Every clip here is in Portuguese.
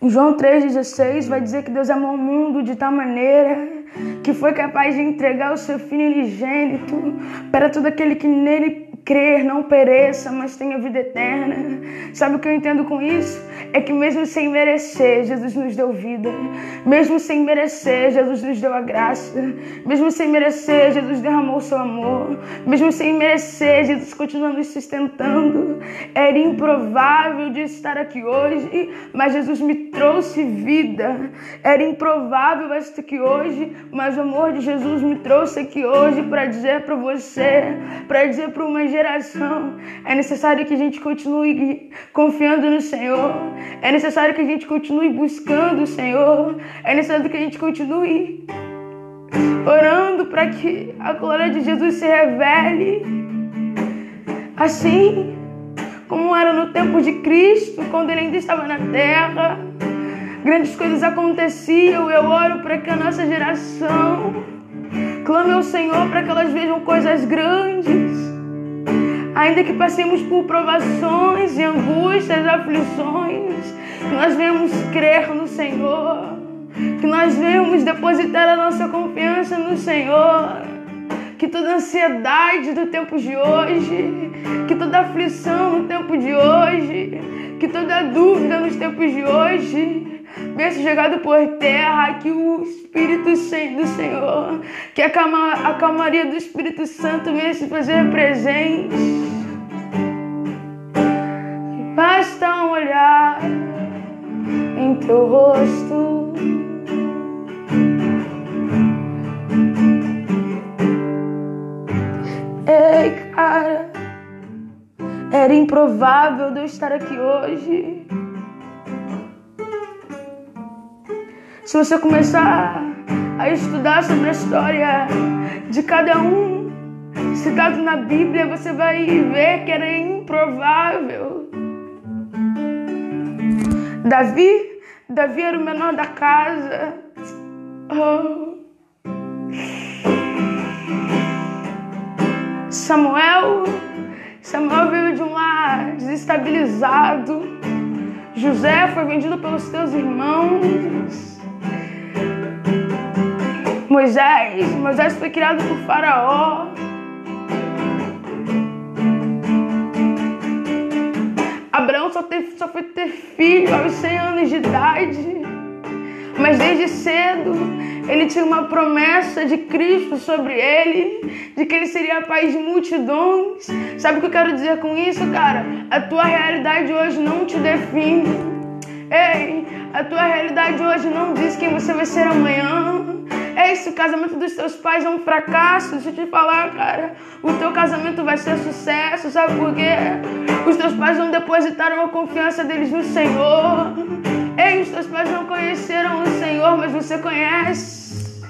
João 3,16 vai dizer que Deus amou o mundo de tal maneira que foi capaz de entregar o seu Filho unigênito para todo aquele que nele crer, não pereça, mas tenha vida eterna. Sabe o que eu entendo com isso? É que mesmo sem merecer, Jesus nos deu vida. Mesmo sem merecer, Jesus nos deu a graça. Mesmo sem merecer, Jesus derramou o seu amor. Mesmo sem merecer, Jesus continua nos sustentando. Era improvável de estar aqui hoje, mas Jesus me trouxe vida. Era improvável estar aqui hoje, mas o amor de Jesus me trouxe aqui hoje para dizer para você, para dizer para uma geração. É necessário que a gente continue confiando no Senhor. É necessário que a gente continue buscando o Senhor. É necessário que a gente continue orando para que a glória de Jesus se revele. Assim como era no tempo de Cristo, quando ele ainda estava na terra. Grandes coisas aconteciam. Eu oro para que a nossa geração clame ao Senhor para que elas vejam coisas grandes ainda que passemos por provações e angústias, aflições, que nós venhamos crer no Senhor, que nós venhamos depositar a nossa confiança no Senhor, que toda ansiedade do tempo de hoje, que toda aflição no tempo de hoje, que toda dúvida nos tempos de hoje, venha ser jogado por terra, que o Espírito Santo do Senhor, que a, calma, a calmaria do Espírito Santo venha se fazer presente. Teu rosto. Ei, cara, era improvável de eu estar aqui hoje. Se você começar a estudar sobre a história de cada um citado na Bíblia, você vai ver que era improvável. Davi, Davi era o menor da casa. Oh. Samuel, Samuel veio de um lar desestabilizado. José foi vendido pelos teus irmãos. Moisés, Moisés foi criado por Faraó. Abraão só, teve, só foi ter filho aos 100 anos de idade. Mas desde cedo ele tinha uma promessa de Cristo sobre ele, de que ele seria pai de multidões. Sabe o que eu quero dizer com isso, cara? A tua realidade hoje não te define. Ei, a tua realidade hoje não diz quem você vai ser amanhã. Ei, se o casamento dos teus pais é um fracasso, deixa eu te falar, cara. O teu casamento vai ser sucesso, sabe por quê? Os teus pais não depositaram a confiança deles no Senhor. Ei, os teus pais não conheceram o Senhor, mas você conhece.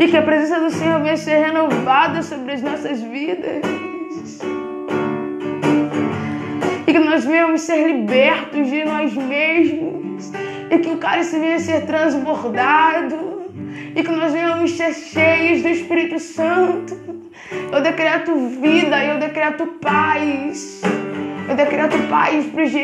E que a presença do Senhor venha ser renovada sobre as nossas vidas. E que nós venhamos ser libertos de nós mesmos. E que o cálice venha ser transbordado. E que nós venhamos ser cheios do Espírito Santo. Eu decreto vida, eu decreto paz. Eu decreto paz para